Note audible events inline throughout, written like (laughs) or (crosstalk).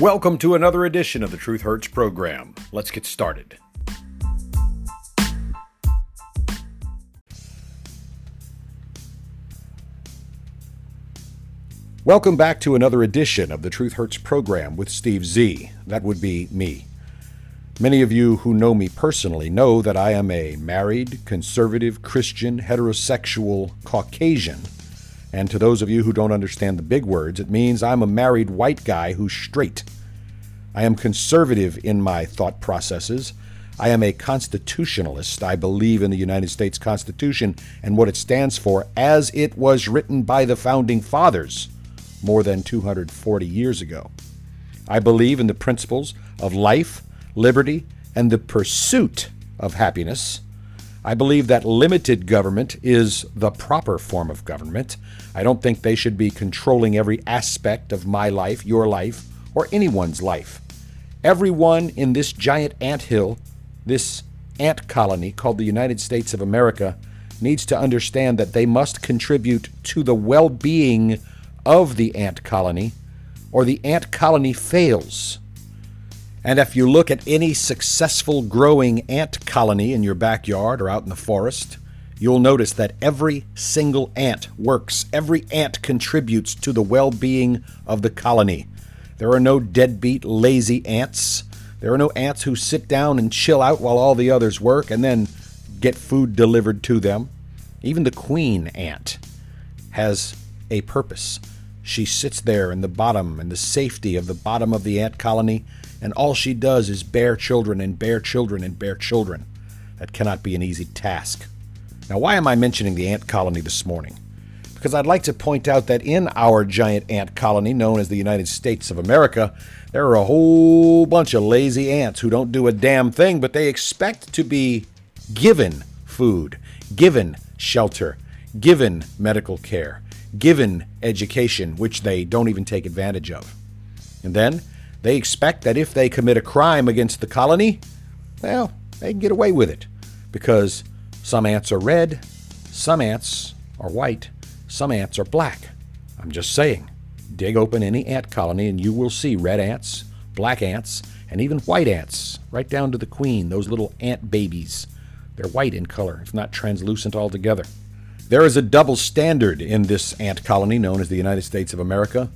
Welcome to another edition of the Truth Hurts program. Let's get started. Welcome back to another edition of the Truth Hurts program with Steve Z. That would be me. Many of you who know me personally know that I am a married, conservative, Christian, heterosexual Caucasian. And to those of you who don't understand the big words, it means I'm a married white guy who's straight. I am conservative in my thought processes. I am a constitutionalist. I believe in the United States Constitution and what it stands for as it was written by the founding fathers more than 240 years ago. I believe in the principles of life, liberty, and the pursuit of happiness. I believe that limited government is the proper form of government. I don't think they should be controlling every aspect of my life, your life, or anyone's life. Everyone in this giant ant hill, this ant colony called the United States of America, needs to understand that they must contribute to the well being of the ant colony, or the ant colony fails. And if you look at any successful growing ant colony in your backyard or out in the forest, you'll notice that every single ant works. Every ant contributes to the well being of the colony. There are no deadbeat, lazy ants. There are no ants who sit down and chill out while all the others work and then get food delivered to them. Even the queen ant has a purpose. She sits there in the bottom, in the safety of the bottom of the ant colony, and all she does is bear children and bear children and bear children. That cannot be an easy task. Now, why am I mentioning the ant colony this morning? Because I'd like to point out that in our giant ant colony, known as the United States of America, there are a whole bunch of lazy ants who don't do a damn thing, but they expect to be given food, given shelter, given medical care, given education, which they don't even take advantage of. And then they expect that if they commit a crime against the colony, well, they can get away with it because some ants are red, some ants are white, some ants are black. I'm just saying. Dig open any ant colony and you will see red ants, black ants, and even white ants, right down to the queen, those little ant babies. They're white in color, if not translucent altogether. There is a double standard in this ant colony known as the United States of America,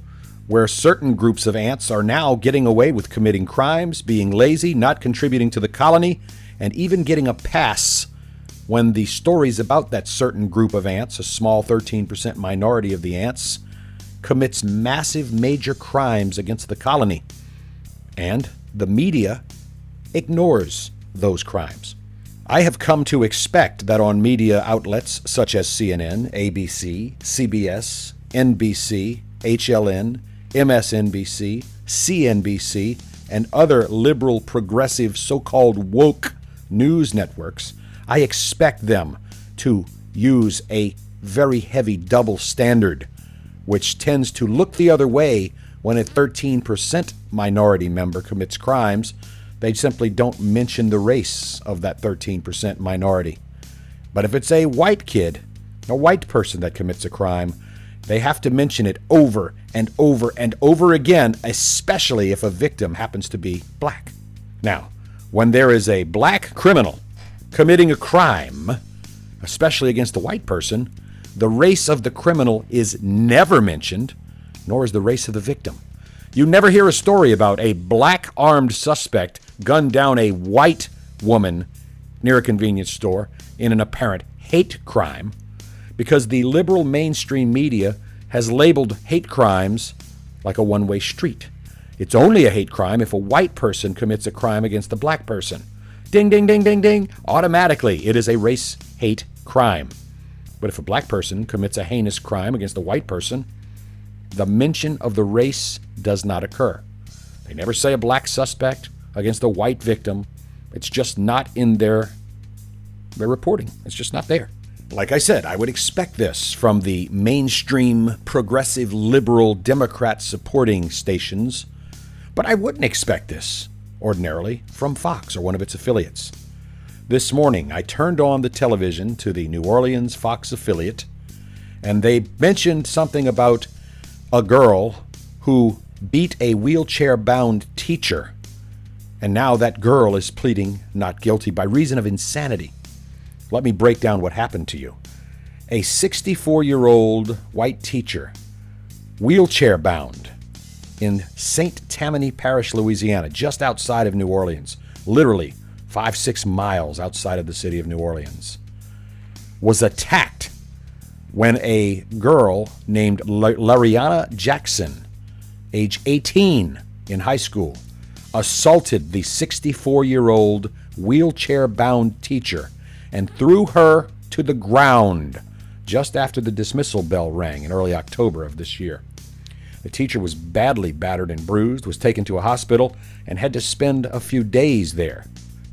where certain groups of ants are now getting away with committing crimes, being lazy, not contributing to the colony, and even getting a pass when the stories about that certain group of ants, a small 13% minority of the ants, commits massive major crimes against the colony. And the media ignores those crimes. I have come to expect that on media outlets such as CNN, ABC, CBS, NBC, HLN, MSNBC, CNBC, and other liberal, progressive, so called woke news networks, I expect them to use a very heavy double standard, which tends to look the other way when a 13% minority member commits crimes they simply don't mention the race of that 13% minority. But if it's a white kid, a white person that commits a crime, they have to mention it over and over and over again, especially if a victim happens to be black. Now, when there is a black criminal committing a crime, especially against a white person, the race of the criminal is never mentioned, nor is the race of the victim. You never hear a story about a black armed suspect gunned down a white woman near a convenience store in an apparent hate crime because the liberal mainstream media has labeled hate crimes like a one way street. It's only a hate crime if a white person commits a crime against a black person. Ding, ding, ding, ding, ding. Automatically, it is a race hate crime. But if a black person commits a heinous crime against a white person, the mention of the race does not occur. They never say a black suspect against a white victim. It's just not in their their reporting. It's just not there. Like I said, I would expect this from the mainstream progressive liberal Democrat supporting stations, but I wouldn't expect this ordinarily from Fox or one of its affiliates. This morning, I turned on the television to the New Orleans Fox affiliate, and they mentioned something about a girl who beat a wheelchair bound teacher. And now that girl is pleading not guilty by reason of insanity. Let me break down what happened to you. A 64 year old white teacher, wheelchair bound, in St. Tammany Parish, Louisiana, just outside of New Orleans, literally five, six miles outside of the city of New Orleans, was attacked when a girl named Lariana Jackson, age 18 in high school, assaulted the 64 year old wheelchair bound teacher and threw her to the ground just after the dismissal bell rang in early October of this year. The teacher was badly battered and bruised, was taken to a hospital, and had to spend a few days there.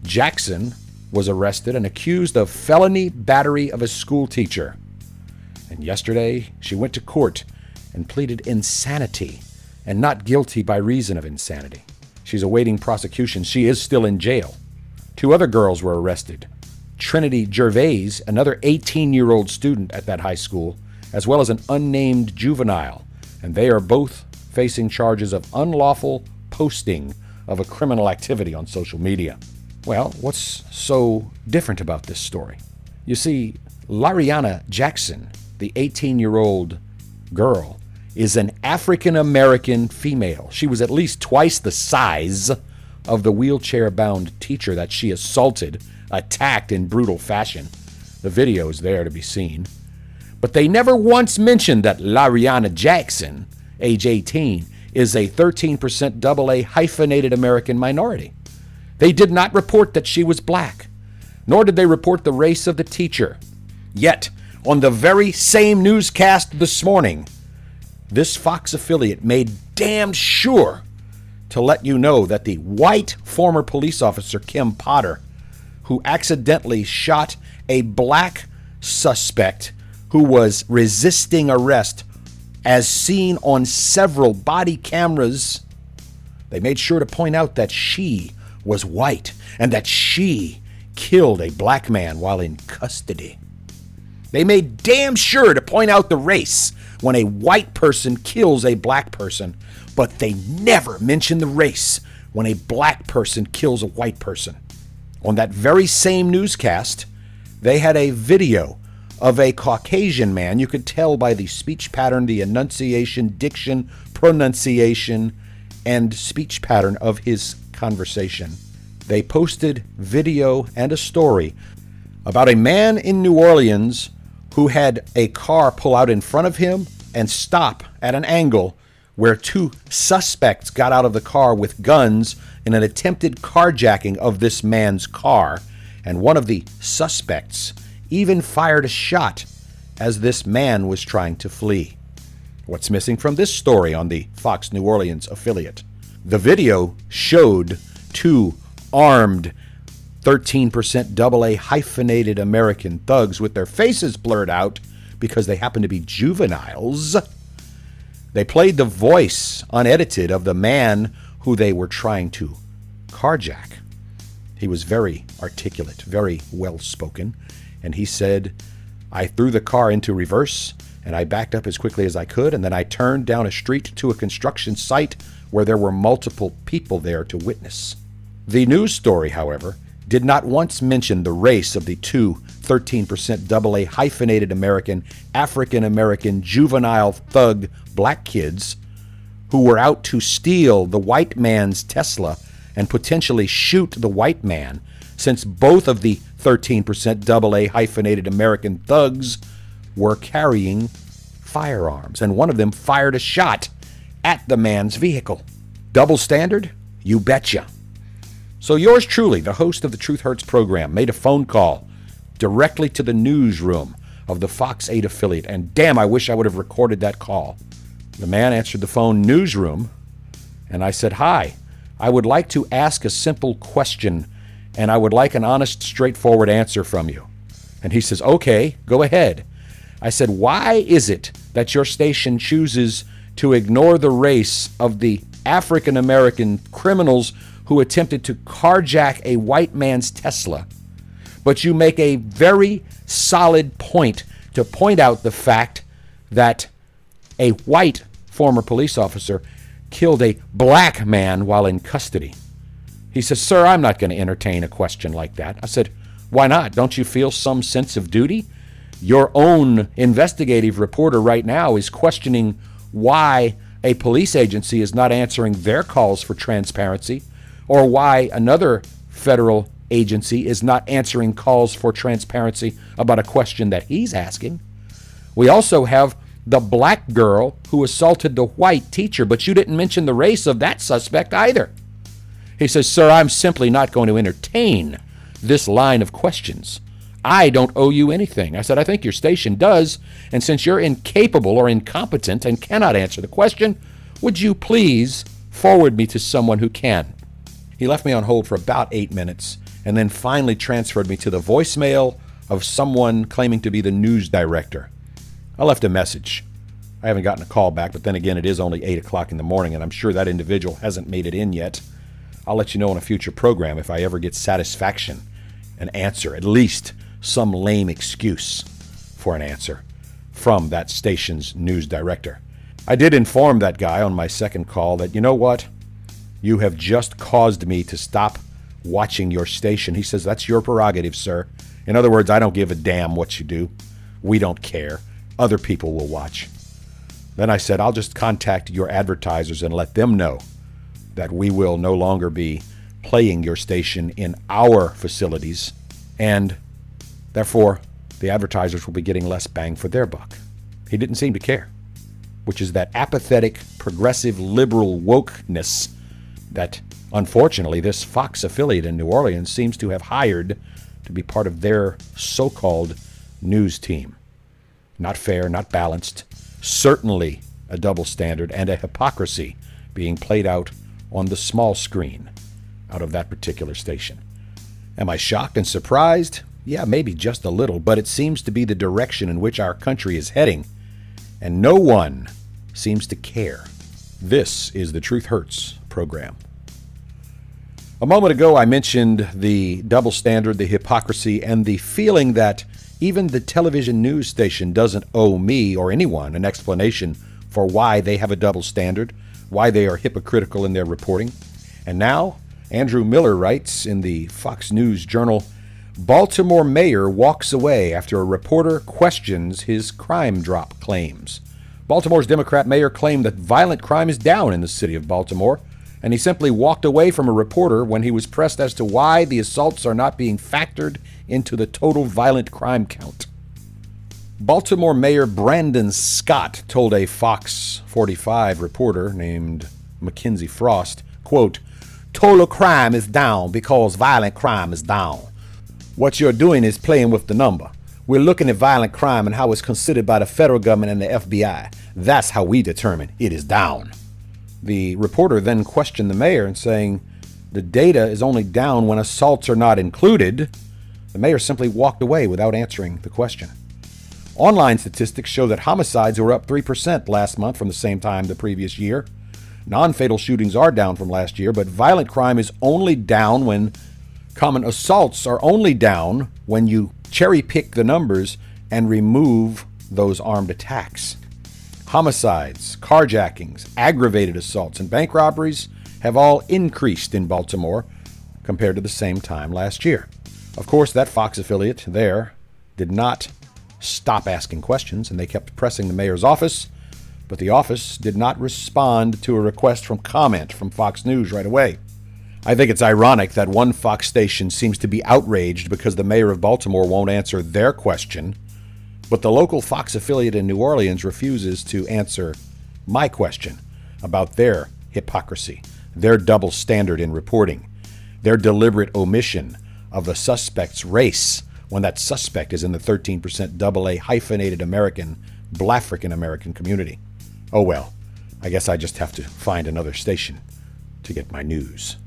Jackson was arrested and accused of felony battery of a school teacher. And yesterday, she went to court and pleaded insanity and not guilty by reason of insanity. She's awaiting prosecution. She is still in jail. Two other girls were arrested Trinity Gervais, another 18 year old student at that high school, as well as an unnamed juvenile, and they are both facing charges of unlawful posting of a criminal activity on social media. Well, what's so different about this story? You see, Lariana Jackson, the 18 year old girl, is an African American female. She was at least twice the size of the wheelchair bound teacher that she assaulted, attacked in brutal fashion. The video is there to be seen. But they never once mentioned that Lariana Jackson, age 18, is a 13% AA hyphenated American minority. They did not report that she was black, nor did they report the race of the teacher. Yet, on the very same newscast this morning, this Fox affiliate made damn sure to let you know that the white former police officer, Kim Potter, who accidentally shot a black suspect who was resisting arrest, as seen on several body cameras, they made sure to point out that she was white and that she killed a black man while in custody. They made damn sure to point out the race when a white person kills a black person, but they never mention the race when a black person kills a white person. On that very same newscast, they had a video of a Caucasian man. You could tell by the speech pattern, the enunciation, diction, pronunciation, and speech pattern of his conversation. They posted video and a story about a man in New Orleans who had a car pull out in front of him and stop at an angle where two suspects got out of the car with guns in an attempted carjacking of this man's car. And one of the suspects even fired a shot as this man was trying to flee. What's missing from this story on the Fox New Orleans affiliate? The video showed two armed 13% AA hyphenated American thugs with their faces blurred out because they happen to be juveniles. They played the voice unedited of the man who they were trying to carjack. He was very articulate, very well spoken, and he said, I threw the car into reverse and I backed up as quickly as I could, and then I turned down a street to a construction site where there were multiple people there to witness. The news story, however, did not once mention the race of the two 13% AA hyphenated American, African American juvenile thug black kids who were out to steal the white man's Tesla and potentially shoot the white man, since both of the 13% AA hyphenated American thugs were carrying firearms, and one of them fired a shot at the man's vehicle. Double standard? You betcha. So, yours truly, the host of the Truth Hurts program, made a phone call directly to the newsroom of the Fox 8 affiliate, and damn, I wish I would have recorded that call. The man answered the phone, newsroom, and I said, Hi, I would like to ask a simple question, and I would like an honest, straightforward answer from you. And he says, Okay, go ahead. I said, Why is it that your station chooses to ignore the race of the African American criminals who attempted to carjack a white man's Tesla, but you make a very solid point to point out the fact that a white former police officer killed a black man while in custody. He says, Sir, I'm not going to entertain a question like that. I said, Why not? Don't you feel some sense of duty? Your own investigative reporter right now is questioning why a police agency is not answering their calls for transparency or why another federal agency is not answering calls for transparency about a question that he's asking. We also have the black girl who assaulted the white teacher, but you didn't mention the race of that suspect either. He says, Sir, I'm simply not going to entertain this line of questions. I don't owe you anything. I said, I think your station does, and since you're incapable or incompetent and cannot answer the question, would you please forward me to someone who can? He left me on hold for about eight minutes and then finally transferred me to the voicemail of someone claiming to be the news director. I left a message. I haven't gotten a call back, but then again, it is only 8 o'clock in the morning, and I'm sure that individual hasn't made it in yet. I'll let you know in a future program if I ever get satisfaction, an answer, at least some lame excuse for an answer from that station's news director. I did inform that guy on my second call that, you know what? You have just caused me to stop watching your station. He says, That's your prerogative, sir. In other words, I don't give a damn what you do. We don't care. Other people will watch. Then I said, I'll just contact your advertisers and let them know that we will no longer be playing your station in our facilities, and therefore the advertisers will be getting less bang for their buck. He didn't seem to care, which is that apathetic, progressive, liberal wokeness that Unfortunately, this Fox affiliate in New Orleans seems to have hired to be part of their so called news team. Not fair, not balanced, certainly a double standard and a hypocrisy being played out on the small screen out of that particular station. Am I shocked and surprised? Yeah, maybe just a little, but it seems to be the direction in which our country is heading, and no one seems to care. This is the Truth Hurts program. A moment ago, I mentioned the double standard, the hypocrisy, and the feeling that even the television news station doesn't owe me or anyone an explanation for why they have a double standard, why they are hypocritical in their reporting. And now, Andrew Miller writes in the Fox News Journal Baltimore mayor walks away after a reporter questions his crime drop claims. Baltimore's Democrat mayor claimed that violent crime is down in the city of Baltimore and he simply walked away from a reporter when he was pressed as to why the assaults are not being factored into the total violent crime count. Baltimore Mayor Brandon Scott told a Fox 45 reporter named Mackenzie Frost, quote, Total crime is down because violent crime is down. What you're doing is playing with the number. We're looking at violent crime and how it's considered by the federal government and the FBI. That's how we determine it is down. The reporter then questioned the mayor and saying, The data is only down when assaults are not included. The mayor simply walked away without answering the question. Online statistics show that homicides were up 3% last month from the same time the previous year. Non fatal shootings are down from last year, but violent crime is only down when common assaults are only down when you cherry pick the numbers and remove those armed attacks. Homicides, carjackings, aggravated assaults, and bank robberies have all increased in Baltimore compared to the same time last year. Of course, that Fox affiliate there did not stop asking questions, and they kept pressing the mayor's office, but the office did not respond to a request from comment from Fox News right away. I think it's ironic that one Fox station seems to be outraged because the mayor of Baltimore won't answer their question but the local Fox affiliate in New Orleans refuses to answer my question about their hypocrisy, their double standard in reporting, their deliberate omission of the suspect's race when that suspect is in the 13% double A hyphenated American, Blafrican American community. Oh well, I guess I just have to find another station to get my news.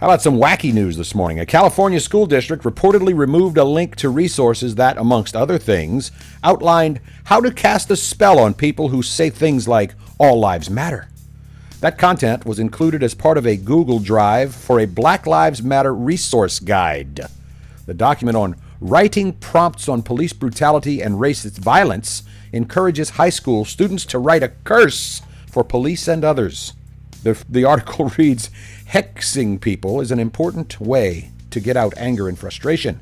How about some wacky news this morning? A California school district reportedly removed a link to resources that, amongst other things, outlined how to cast a spell on people who say things like, All Lives Matter. That content was included as part of a Google Drive for a Black Lives Matter resource guide. The document on writing prompts on police brutality and racist violence encourages high school students to write a curse for police and others. The, the article (laughs) reads Hexing people is an important way to get out anger and frustration.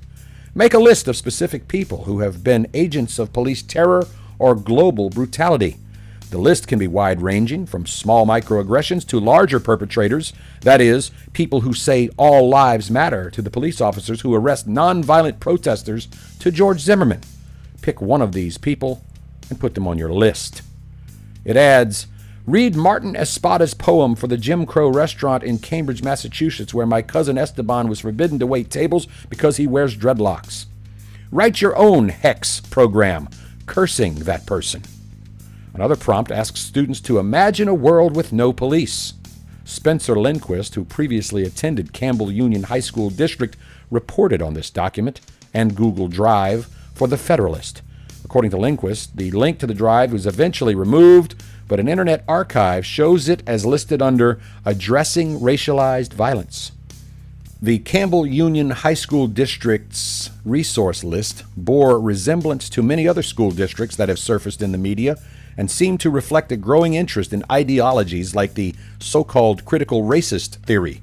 Make a list of specific people who have been agents of police terror or global brutality. The list can be wide ranging, from small microaggressions to larger perpetrators, that is, people who say all lives matter to the police officers who arrest nonviolent protesters to George Zimmerman. Pick one of these people and put them on your list. It adds, Read Martin Espada's poem for the Jim Crow restaurant in Cambridge, Massachusetts, where my cousin Esteban was forbidden to wait tables because he wears dreadlocks. Write your own hex program, cursing that person. Another prompt asks students to imagine a world with no police. Spencer Lindquist, who previously attended Campbell Union High School District, reported on this document and Google Drive for The Federalist. According to Lindquist, the link to the drive was eventually removed, but an Internet archive shows it as listed under Addressing Racialized Violence. The Campbell Union High School District's resource list bore resemblance to many other school districts that have surfaced in the media and seem to reflect a growing interest in ideologies like the so called critical racist theory.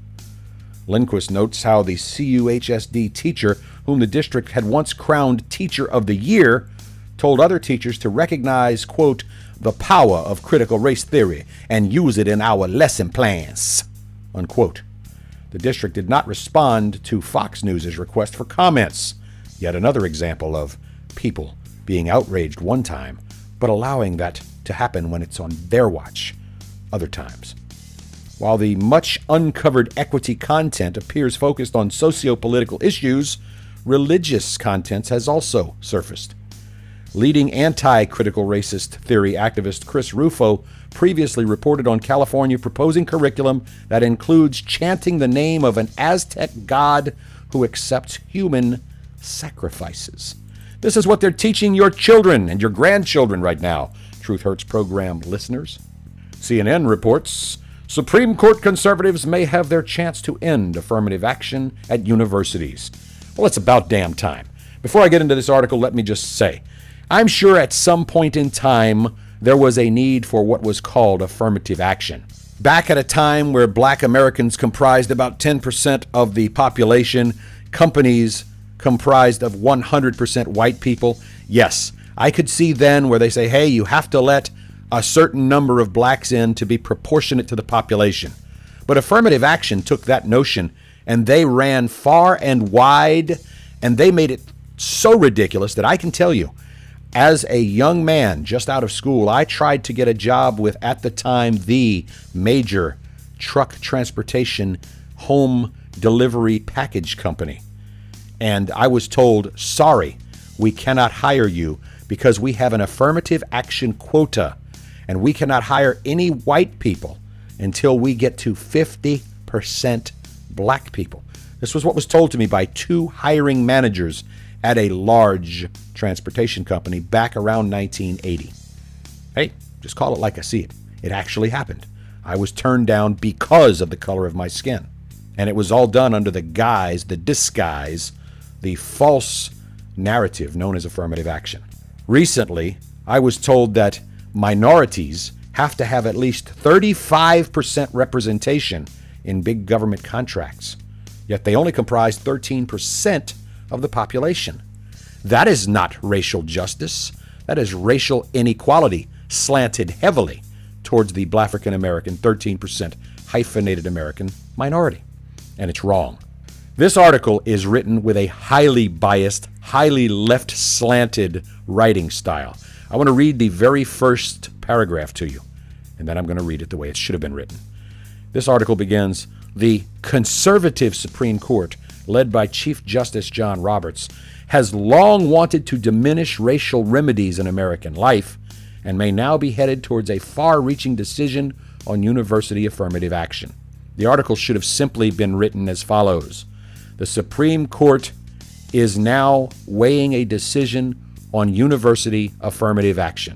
Lindquist notes how the CUHSD teacher, whom the district had once crowned Teacher of the Year, told other teachers to recognize, quote, the power of critical race theory and use it in our lesson plans, unquote. The district did not respond to Fox News' request for comments. Yet another example of people being outraged one time but allowing that to happen when it's on their watch other times. While the much uncovered equity content appears focused on socio political issues, religious content has also surfaced. Leading anti critical racist theory activist Chris Rufo previously reported on California proposing curriculum that includes chanting the name of an Aztec god who accepts human sacrifices. This is what they're teaching your children and your grandchildren right now, Truth Hurts program listeners. CNN reports Supreme Court conservatives may have their chance to end affirmative action at universities. Well, it's about damn time. Before I get into this article, let me just say I'm sure at some point in time there was a need for what was called affirmative action. Back at a time where black Americans comprised about 10% of the population, companies comprised of 100% white people, yes, I could see then where they say, hey, you have to let a certain number of blacks in to be proportionate to the population. But affirmative action took that notion and they ran far and wide and they made it so ridiculous that I can tell you, as a young man just out of school, I tried to get a job with, at the time, the major truck transportation home delivery package company. And I was told, sorry, we cannot hire you because we have an affirmative action quota and we cannot hire any white people until we get to 50% black people. This was what was told to me by two hiring managers at a large transportation company back around 1980. Hey, just call it like I see it. It actually happened. I was turned down because of the color of my skin. And it was all done under the guise, the disguise the false narrative known as affirmative action. Recently, I was told that minorities have to have at least 35% representation in big government contracts, yet they only comprise 13% of the population. That is not racial justice. That is racial inequality slanted heavily towards the Black African American 13% hyphenated American minority. And it's wrong. This article is written with a highly biased, highly left slanted writing style. I want to read the very first paragraph to you, and then I'm going to read it the way it should have been written. This article begins The conservative Supreme Court, led by Chief Justice John Roberts, has long wanted to diminish racial remedies in American life and may now be headed towards a far reaching decision on university affirmative action. The article should have simply been written as follows the Supreme Court is now weighing a decision on university affirmative action.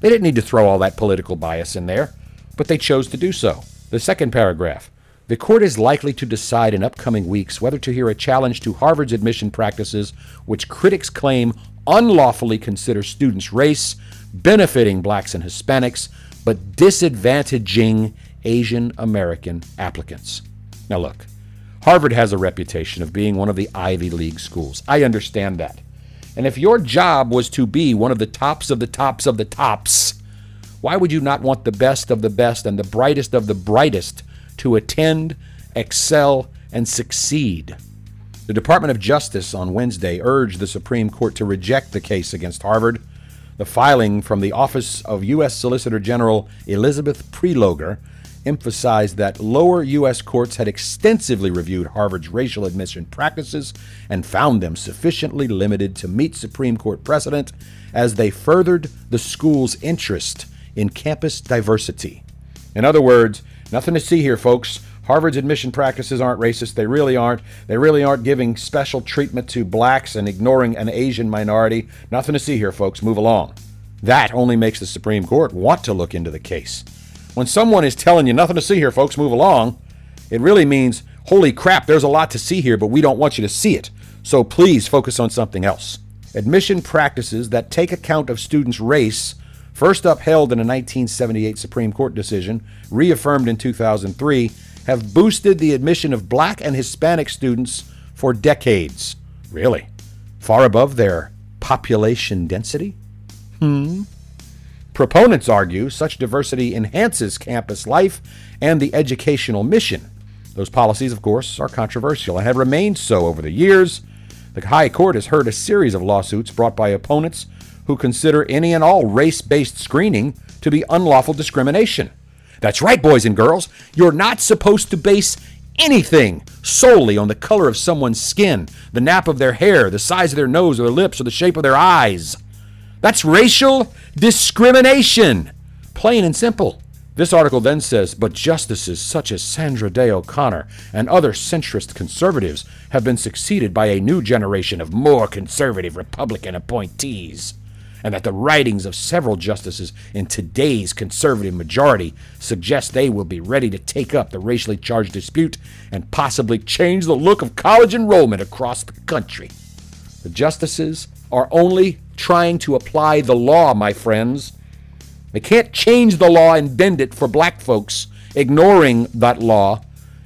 They didn't need to throw all that political bias in there, but they chose to do so. The second paragraph the court is likely to decide in upcoming weeks whether to hear a challenge to Harvard's admission practices, which critics claim unlawfully consider students' race, benefiting blacks and Hispanics, but disadvantaging Asian American applicants. Now, look, Harvard has a reputation of being one of the Ivy League schools. I understand that. And if your job was to be one of the tops of the tops of the tops, why would you not want the best of the best and the brightest of the brightest to attend, excel, and succeed? The Department of Justice on Wednesday urged the Supreme Court to reject the case against Harvard. The filing from the Office of U.S. Solicitor General Elizabeth Prelogar emphasized that lower U.S. courts had extensively reviewed Harvard's racial admission practices and found them sufficiently limited to meet Supreme Court precedent as they furthered the school's interest in campus diversity. In other words, nothing to see here, folks. Harvard's admission practices aren't racist. They really aren't. They really aren't giving special treatment to blacks and ignoring an Asian minority. Nothing to see here, folks. Move along. That only makes the Supreme Court want to look into the case. When someone is telling you nothing to see here, folks, move along, it really means, holy crap, there's a lot to see here, but we don't want you to see it. So please focus on something else. Admission practices that take account of students' race first upheld in a 1978 Supreme Court decision, reaffirmed in 2003, have boosted the admission of black and Hispanic students for decades. Really? Far above their population density? Hmm. Proponents argue such diversity enhances campus life and the educational mission. Those policies, of course, are controversial and have remained so over the years. The High Court has heard a series of lawsuits brought by opponents who consider any and all race based screening to be unlawful discrimination. That's right, boys and girls. You're not supposed to base anything solely on the color of someone's skin, the nap of their hair, the size of their nose or their lips, or the shape of their eyes. That's racial discrimination. Plain and simple. This article then says, but justices such as Sandra Day O'Connor and other centrist conservatives have been succeeded by a new generation of more conservative Republican appointees and that the writings of several justices in today's conservative majority suggest they will be ready to take up the racially charged dispute and possibly change the look of college enrollment across the country. The justices are only trying to apply the law, my friends. They can't change the law and bend it for black folks, ignoring that law,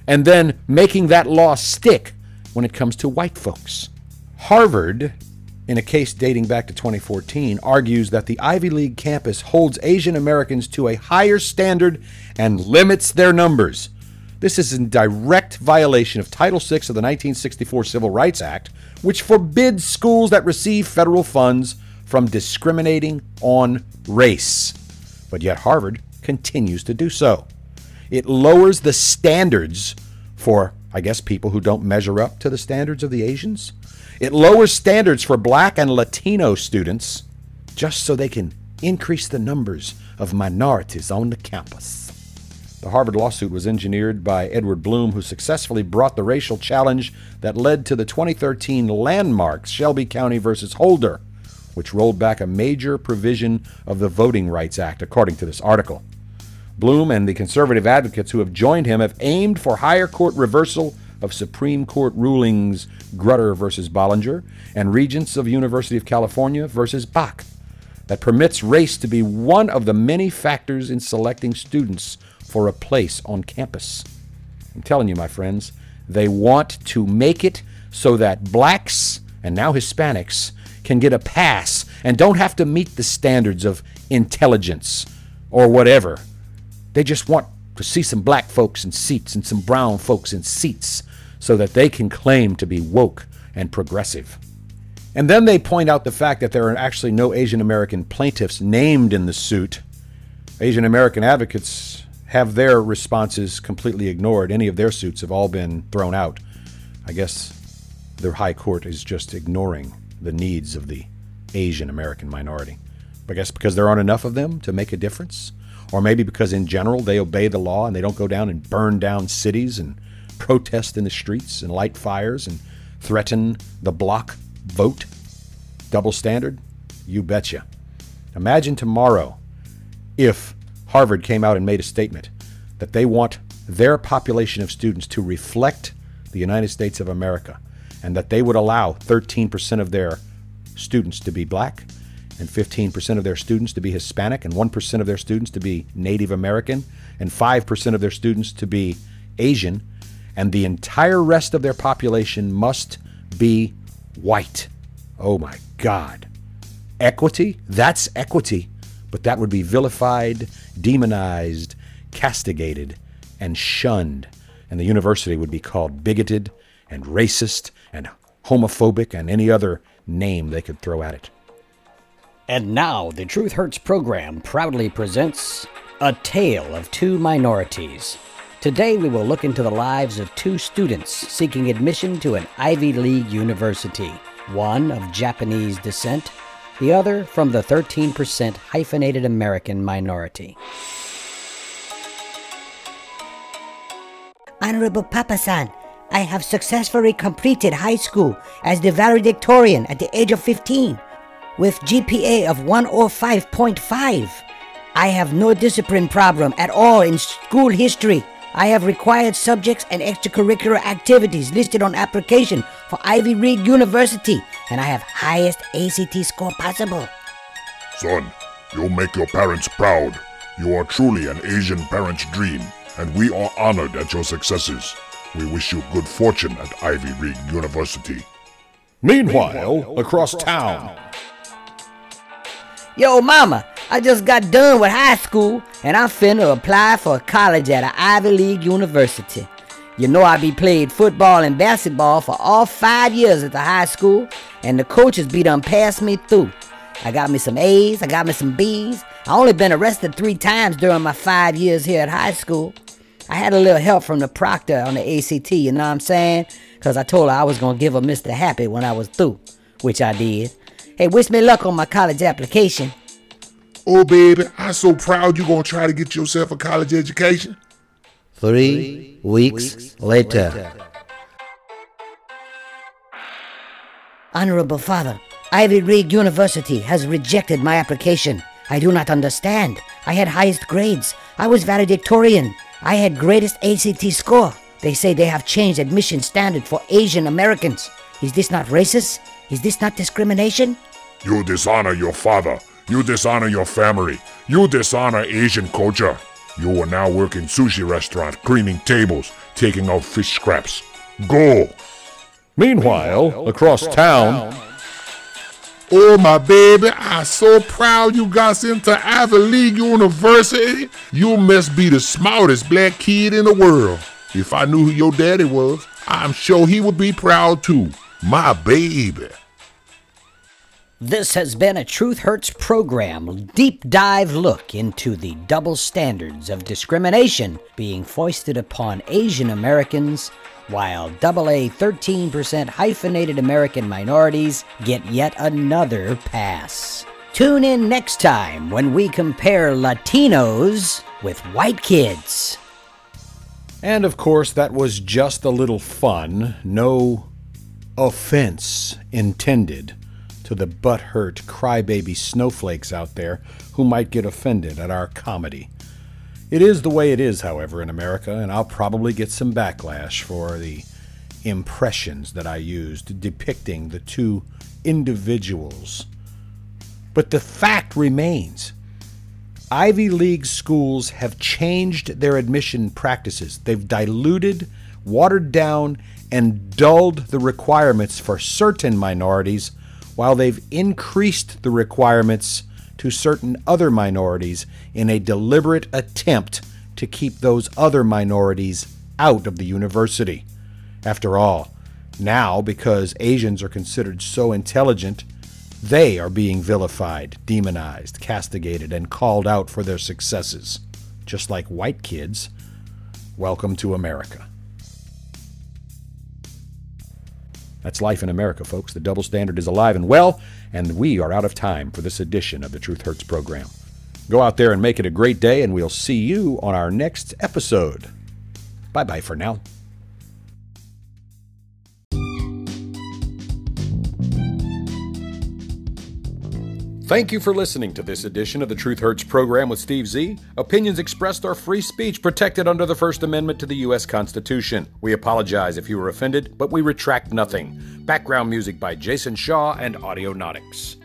and then making that law stick when it comes to white folks. Harvard in a case dating back to 2014, argues that the Ivy League campus holds Asian Americans to a higher standard and limits their numbers. This is in direct violation of Title VI of the 1964 Civil Rights Act, which forbids schools that receive federal funds from discriminating on race. But yet Harvard continues to do so. It lowers the standards for, I guess, people who don't measure up to the standards of the Asians. It lowers standards for black and Latino students just so they can increase the numbers of minorities on the campus. The Harvard lawsuit was engineered by Edward Blum, who successfully brought the racial challenge that led to the 2013 landmark Shelby County versus Holder, which rolled back a major provision of the Voting Rights Act, according to this article. Bloom and the conservative advocates who have joined him have aimed for higher court reversal of Supreme Court rulings Grutter versus Bollinger and Regents of University of California versus Bakke that permits race to be one of the many factors in selecting students for a place on campus. I'm telling you, my friends, they want to make it so that blacks and now Hispanics can get a pass and don't have to meet the standards of intelligence or whatever. They just want to see some black folks in seats and some brown folks in seats so that they can claim to be woke and progressive. And then they point out the fact that there are actually no Asian American plaintiffs named in the suit. Asian American advocates have their responses completely ignored. Any of their suits have all been thrown out. I guess the High Court is just ignoring the needs of the Asian American minority. I guess because there aren't enough of them to make a difference. Or maybe because in general they obey the law and they don't go down and burn down cities and protest in the streets and light fires and threaten the block vote? Double standard? You betcha. Imagine tomorrow if Harvard came out and made a statement that they want their population of students to reflect the United States of America and that they would allow 13% of their students to be black and 15% of their students to be Hispanic, and 1% of their students to be Native American, and 5% of their students to be Asian, and the entire rest of their population must be white. Oh my God. Equity? That's equity. But that would be vilified, demonized, castigated, and shunned. And the university would be called bigoted and racist and homophobic and any other name they could throw at it. And now, the Truth Hurts program proudly presents A Tale of Two Minorities. Today, we will look into the lives of two students seeking admission to an Ivy League university, one of Japanese descent, the other from the 13% hyphenated American minority. Honorable Papa-san, I have successfully completed high school as the valedictorian at the age of 15 with GPA of 105.5. I have no discipline problem at all in school history. I have required subjects and extracurricular activities listed on application for Ivy League University, and I have highest ACT score possible. Son, you'll make your parents proud. You are truly an Asian parent's dream, and we are honored at your successes. We wish you good fortune at Ivy League University. Meanwhile, across town. Yo, mama, I just got done with high school and I'm finna apply for college at an Ivy League university. You know I be played football and basketball for all five years at the high school, and the coaches be done passed me through. I got me some A's, I got me some B's. I only been arrested three times during my five years here at high school. I had a little help from the proctor on the ACT, you know what I'm saying? Cause I told her I was gonna give her Mr. Happy when I was through, which I did. Hey, wish me luck on my college application. Oh, baby, I'm so proud you're gonna try to get yourself a college education. Three weeks later. Honorable Father, Ivy League University has rejected my application. I do not understand. I had highest grades. I was valedictorian. I had greatest ACT score. They say they have changed admission standard for Asian Americans. Is this not racist? Is this not discrimination? You dishonor your father. You dishonor your family. You dishonor Asian culture. You will now work in sushi restaurant, cleaning tables, taking out fish scraps. Go! Meanwhile, across town. Oh, my baby, I'm so proud you got into Ivy League University. You must be the smartest black kid in the world. If I knew who your daddy was, I'm sure he would be proud too. My baby. This has been a Truth Hurts program, deep dive look into the double standards of discrimination being foisted upon Asian Americans, while AA 13% hyphenated American minorities get yet another pass. Tune in next time when we compare Latinos with white kids. And of course, that was just a little fun. No offense intended to the butthurt crybaby snowflakes out there who might get offended at our comedy. It is the way it is, however, in America, and I'll probably get some backlash for the impressions that I used depicting the two individuals. But the fact remains Ivy League schools have changed their admission practices. They've diluted, watered down, and dulled the requirements for certain minorities while they've increased the requirements to certain other minorities in a deliberate attempt to keep those other minorities out of the university. After all, now, because Asians are considered so intelligent, they are being vilified, demonized, castigated, and called out for their successes. Just like white kids. Welcome to America. That's life in America, folks. The double standard is alive and well, and we are out of time for this edition of the Truth Hurts program. Go out there and make it a great day, and we'll see you on our next episode. Bye bye for now. Thank you for listening to this edition of the Truth Hurts program with Steve Z. Opinions expressed are free speech protected under the First Amendment to the U.S. Constitution. We apologize if you were offended, but we retract nothing. Background music by Jason Shaw and Audionautix.